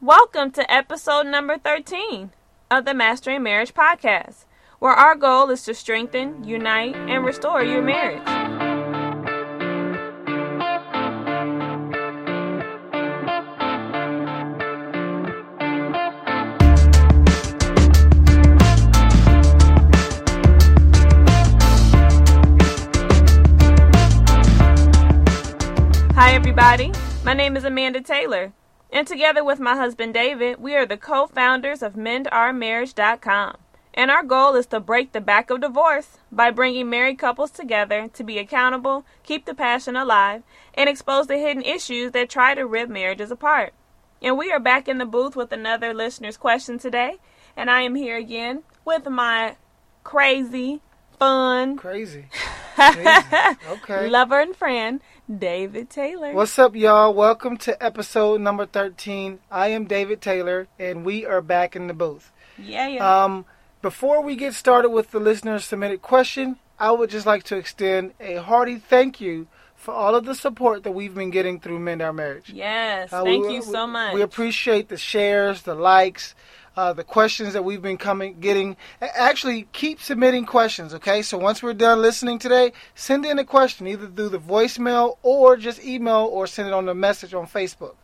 Welcome to episode number 13 of the Mastering Marriage podcast, where our goal is to strengthen, unite, and restore your marriage. Hi, everybody. My name is Amanda Taylor, and together with my husband David, we are the co founders of MendOurMarriage.com. And our goal is to break the back of divorce by bringing married couples together to be accountable, keep the passion alive, and expose the hidden issues that try to rip marriages apart. And we are back in the booth with another listener's question today, and I am here again with my crazy, fun, Crazy. Crazy. Okay. lover and friend, David Taylor. What's up, y'all? Welcome to episode number 13. I am David Taylor, and we are back in the booth. Yeah, yeah. Um, before we get started with the listener submitted question, I would just like to extend a hearty thank you for all of the support that we've been getting through Mend Our Marriage. yes, Uh, thank we- you so much. We appreciate the shares, the likes, uh, the questions that we've been coming getting. Actually, keep submitting questions. Okay, so once we're done listening today, send in a question either through the voicemail or just email or send it on the message on Facebook.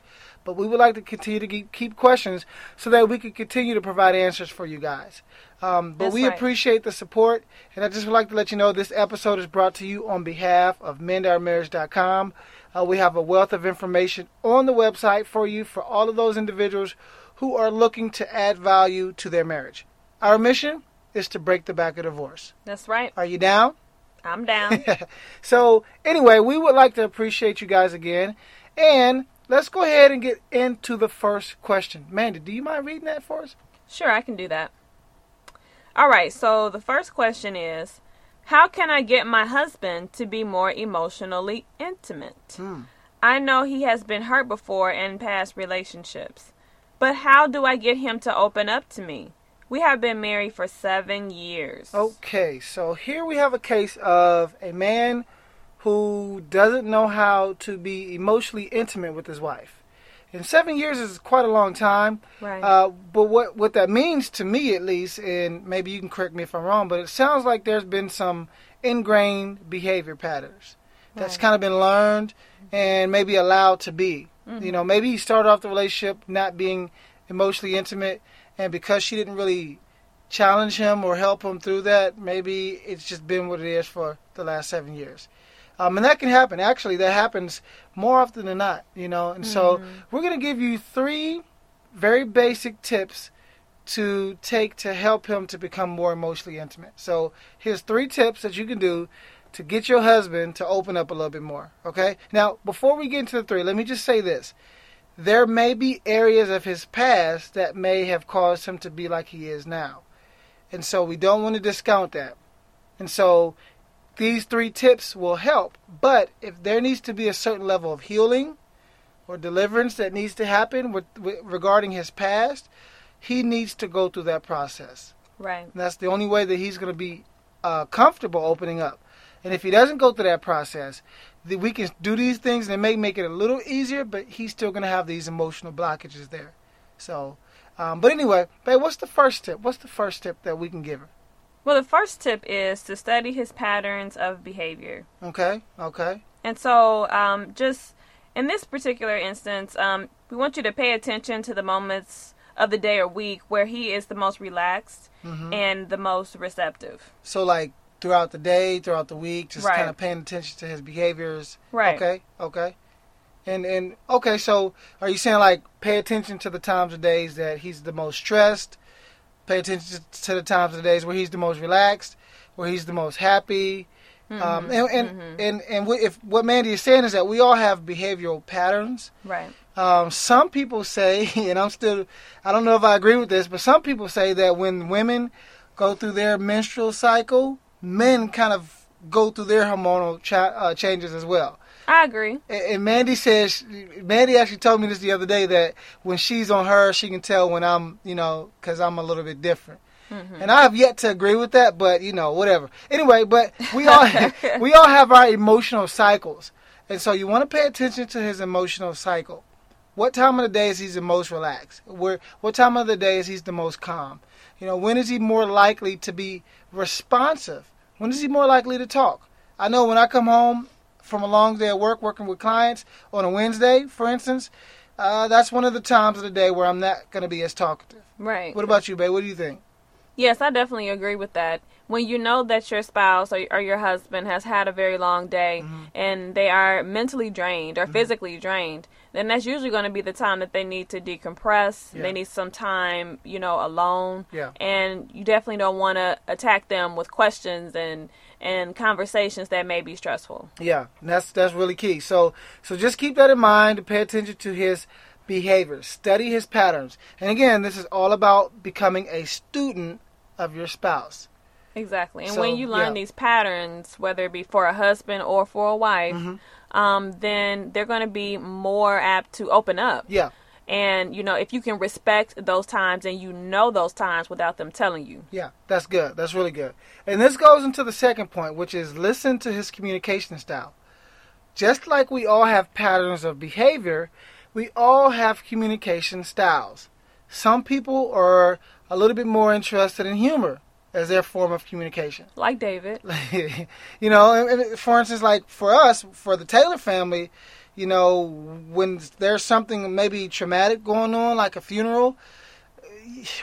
But we would like to continue to keep, keep questions so that we can continue to provide answers for you guys. Um, but That's we right. appreciate the support, and I just would like to let you know this episode is brought to you on behalf of MendOurMarriage.com. Uh, we have a wealth of information on the website for you for all of those individuals who are looking to add value to their marriage. Our mission is to break the back of divorce. That's right. Are you down? I'm down. so, anyway, we would like to appreciate you guys again. And let's go ahead and get into the first question. Mandy, do you mind reading that for us? sure, I can do that. All right, so the first question is How can I get my husband to be more emotionally intimate? Hmm. I know he has been hurt before in past relationships, but how do I get him to open up to me? We have been married for seven years. Okay, so here we have a case of a man who doesn't know how to be emotionally intimate with his wife. And seven years is quite a long time. right. Uh, but what, what that means to me, at least, and maybe you can correct me if I'm wrong, but it sounds like there's been some ingrained behavior patterns that's Right. kind of been learned and maybe allowed to be. Mhm. You know, maybe he started off the relationship not being emotionally intimate, and because she didn't really challenge him or help him through that, maybe it's just been what it is for the last seven years. Um, and that can happen. Actually, that happens more often than not, you know. And so Mhm. we're going to give you three very basic tips to take to help him to become more emotionally intimate. So here's three tips that you can do to get your husband to open up a little bit more. Okay? Now, before we get into the three, let me just say this. There may be areas of his past that may have caused him to be like he is now. And so we don't want to discount that. And so these three tips will help. But if there needs to be a certain level of healing or deliverance that needs to happen with, with regarding his past, he needs to go through that process. right. And that's the only way that he's going to be uh, comfortable opening up. And if he doesn't go through that process, we can do these things and it may make it a little easier, but he's still going to have these emotional blockages there. So, um, but anyway, babe, what's the first tip? What's the first tip that we can give him? Well, the first tip is to study his patterns of behavior. Okay, okay, And so, um, just in this particular instance, um, we want you to pay attention to the moments of the day or week where he is the most relaxed hmm and the most receptive. So, like throughout the day, throughout the week, just Right. kind of paying attention to his behaviors. Right. Okay, okay. And and okay, so are you saying like pay attention to the times of days that he's the most stressed? Pay attention to the times of the days where he's the most relaxed, where he's the most happy. Um, Mhm, and and, mhm. and and we, if what Mandy is saying is that we all have behavioral patterns. right. Um, some people say, and I'm still, I don't know if I agree with this, but some people say that when women go through their menstrual cycle, men kind of go through their hormonal cha- uh, changes as well. I agree. And, and Mandy says, Mandy actually told me this the other day that when she's on her, she can tell when I'm, you know, because I'm a little bit different. Mhm. And I have yet to agree with that, but you know, whatever. Anyway, but we all we all have our emotional cycles, and so you want to pay attention to his emotional cycle. What time of the day is he the most relaxed? Where what time of the day is he the most calm? You know, when is he more likely to be responsive? When is he more likely to talk? I know when I come home from a long day at work working with clients on a Wednesday, for instance, uh, that's one of the times of the day where I'm not going to be as talkative. Right. What about you, babe? What do you think? Yes, I definitely agree with that. When you know that your spouse or, or your husband has had a very long day Mm-hmm. and they are mentally drained or physically drained, then that's usually going to be the time that they need to decompress. Yeah. They need some time, you know, alone. Yeah. And you definitely don't want to attack them with questions and and conversations that may be stressful. Yeah, and that's that's really key. So so just keep that in mind. Pay attention to his behavior. Study his patterns. And again, this is all about becoming a student of your spouse. Exactly. And So, when you learn yeah. these patterns, whether it be for a husband or for a wife, Mm-hmm. Um, then they're going to be more apt to open up. Yeah. And, you know, if you can respect those times and you know those times without them telling you. Yeah, that's good. That's really good. And this goes into the second point, which is listen to his communication style. Just like we all have patterns of behavior, we all have communication styles. Some people are a little bit more interested in humor as their form of communication. Like David. you know, and, for instance, like for us, for the Taylor family, you know, when there's something maybe traumatic going on, like a funeral,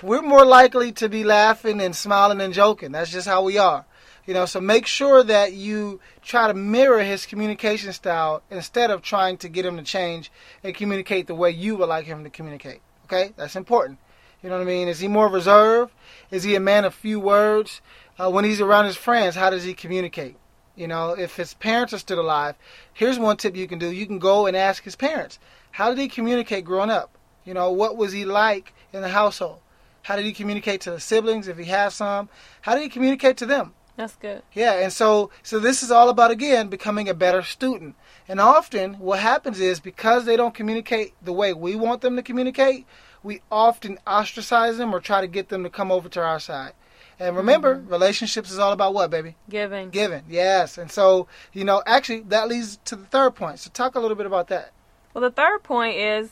we're more likely to be laughing and smiling and joking. That's just how we are. You know, so make sure that you try to mirror his communication style instead of trying to get him to change and communicate the way you would like him to communicate. Okay? That's important. You know what I mean? Is he more reserved? Is he a man of few words? Uh, when he's around his friends, how does he communicate? You know, if his parents are still alive, here's one tip you can do. You can go and ask his parents. How did he communicate growing up? You know, what was he like in the household? How did he communicate to the siblings if he has some? How did he communicate to them? That's good. Yeah, and so so this is all about again becoming a better student. And often what happens is because they don't communicate the way we want them to communicate, we often ostracize them or try to get them to come over to our side. And remember, mm-hmm. relationships is all about what, baby? Giving. Giving. Yes. And so, you know, actually that leads to the third point. So talk a little bit about that. Well, the third point is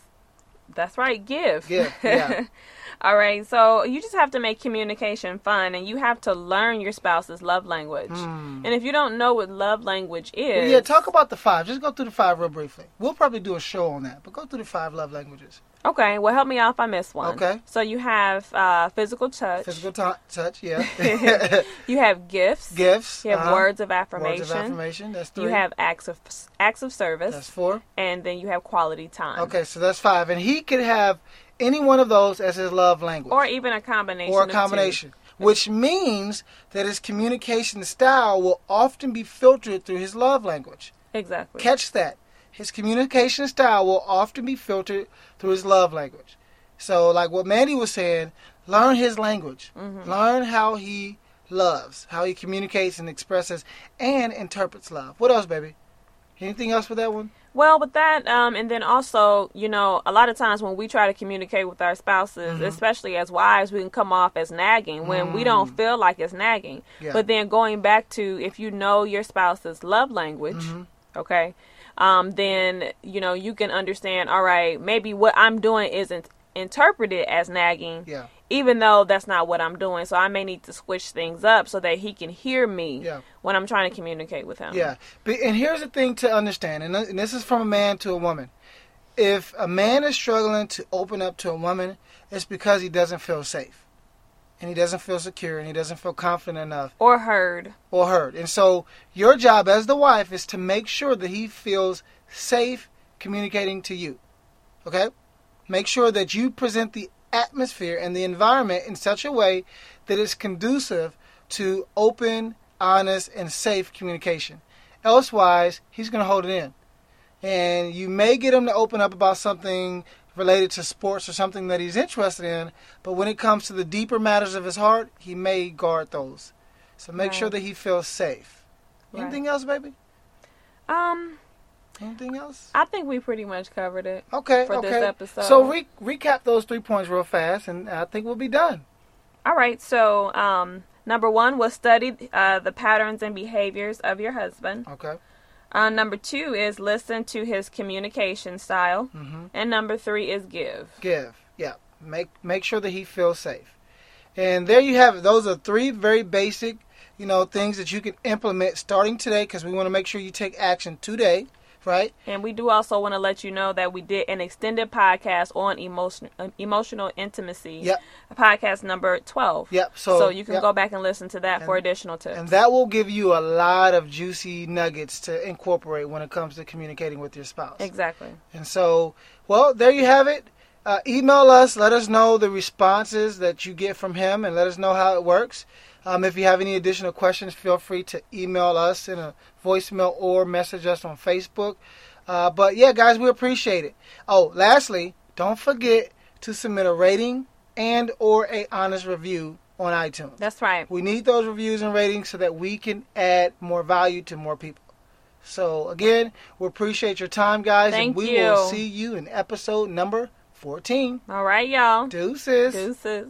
that's right, give. Give, yeah. All right, so you just have to make communication fun and you have to learn your spouse's love language. Hmm. And if you don't know what love language is, Yeah, talk about the five. Just go through the five real briefly. We'll probably do a show on that, but go through the five love languages. Okay, well, help me out if I miss one. Okay. So you have uh, physical touch. Physical t- touch, yeah. You have gifts. Gifts. You have uh-huh. words of affirmation. Words of affirmation. That's three. You have acts of acts of service, That's four. and then you have quality time. Okay, so that's five. And he could have any one of those as his love language. Or even a combination. Or a combination. Which means that his communication style will often be filtered through his love language. Exactly. Catch that. His communication style will often be filtered through his love language. So, like what Mandy was saying, learn his language. Mm-hmm. Learn how he loves, how he communicates and expresses and interprets love. What else, baby? Anything else with that one? Well, with that, um, and then also, you know, a lot of times when we try to communicate with our spouses, Mm-hmm. especially as wives, we can come off as nagging when we don't feel like it's nagging. Mm. Yeah. But then going back to if you know your spouse's love language, Mm-hmm. Okay, um, then you know you can understand. All right, maybe what I'm doing isn't interpreted as nagging, Yeah. even though that's not what I'm doing. So I may need to switch things up so that he can hear me Yeah. when I'm trying to communicate with him. Yeah, but, and here's the thing to understand, and, and this is from a man to a woman. If a man is struggling to open up to a woman, it's because he doesn't feel safe, and he doesn't feel secure, and he doesn't feel confident enough Or heard. or heard. And so, your job as the wife is to make sure that he feels safe communicating to you. Okay, make sure that you present the atmosphere and the environment in such a way that it's conducive to open, honest, and safe communication. Elsewise, he's going to hold it in. And you may get him to open up about something related to sports or something that he's interested in, but when it comes to the deeper matters of his heart, he may guard those. So make sure that he feels safe. Right. Anything else, baby? Um, Anything else? I think we pretty much covered it. Okay, For okay. this episode. So re- recap those three points real fast, and I think we'll be done. All right. So, um, number one was study uh, the patterns and behaviors of your husband. Okay. Uh, number two is listen to his communication style. hmm And number three is give. Give. Yeah. Make make sure that he feels safe. And there you have it. Those are three very basic, you know, things that you can implement starting today because we want to make sure you take action today, right? And we do also want to let you know that we did an extended podcast on emotion, uh, emotional intimacy. Yep. Podcast number 12. Yep. So, So, you can yep. go back and listen to that for additional tips. And that will give you a lot of juicy nuggets to incorporate when it comes to communicating with your spouse. exactly. And so, well, there you have it. Uh, email us. Let us know the responses that you get from him and let us know how it works. Um, if you have any additional questions, feel free to email us in a voicemail or message us on Facebook. Uh, but yeah, guys, we appreciate it. Oh, lastly, don't forget to submit a rating and or a honest review on iTunes. That's right. We need those reviews and ratings so that we can add more value to more people. So again, we appreciate your time, guys, Thank and we you. will see you in episode number 14. All right, y'all. Deuces. Deuces.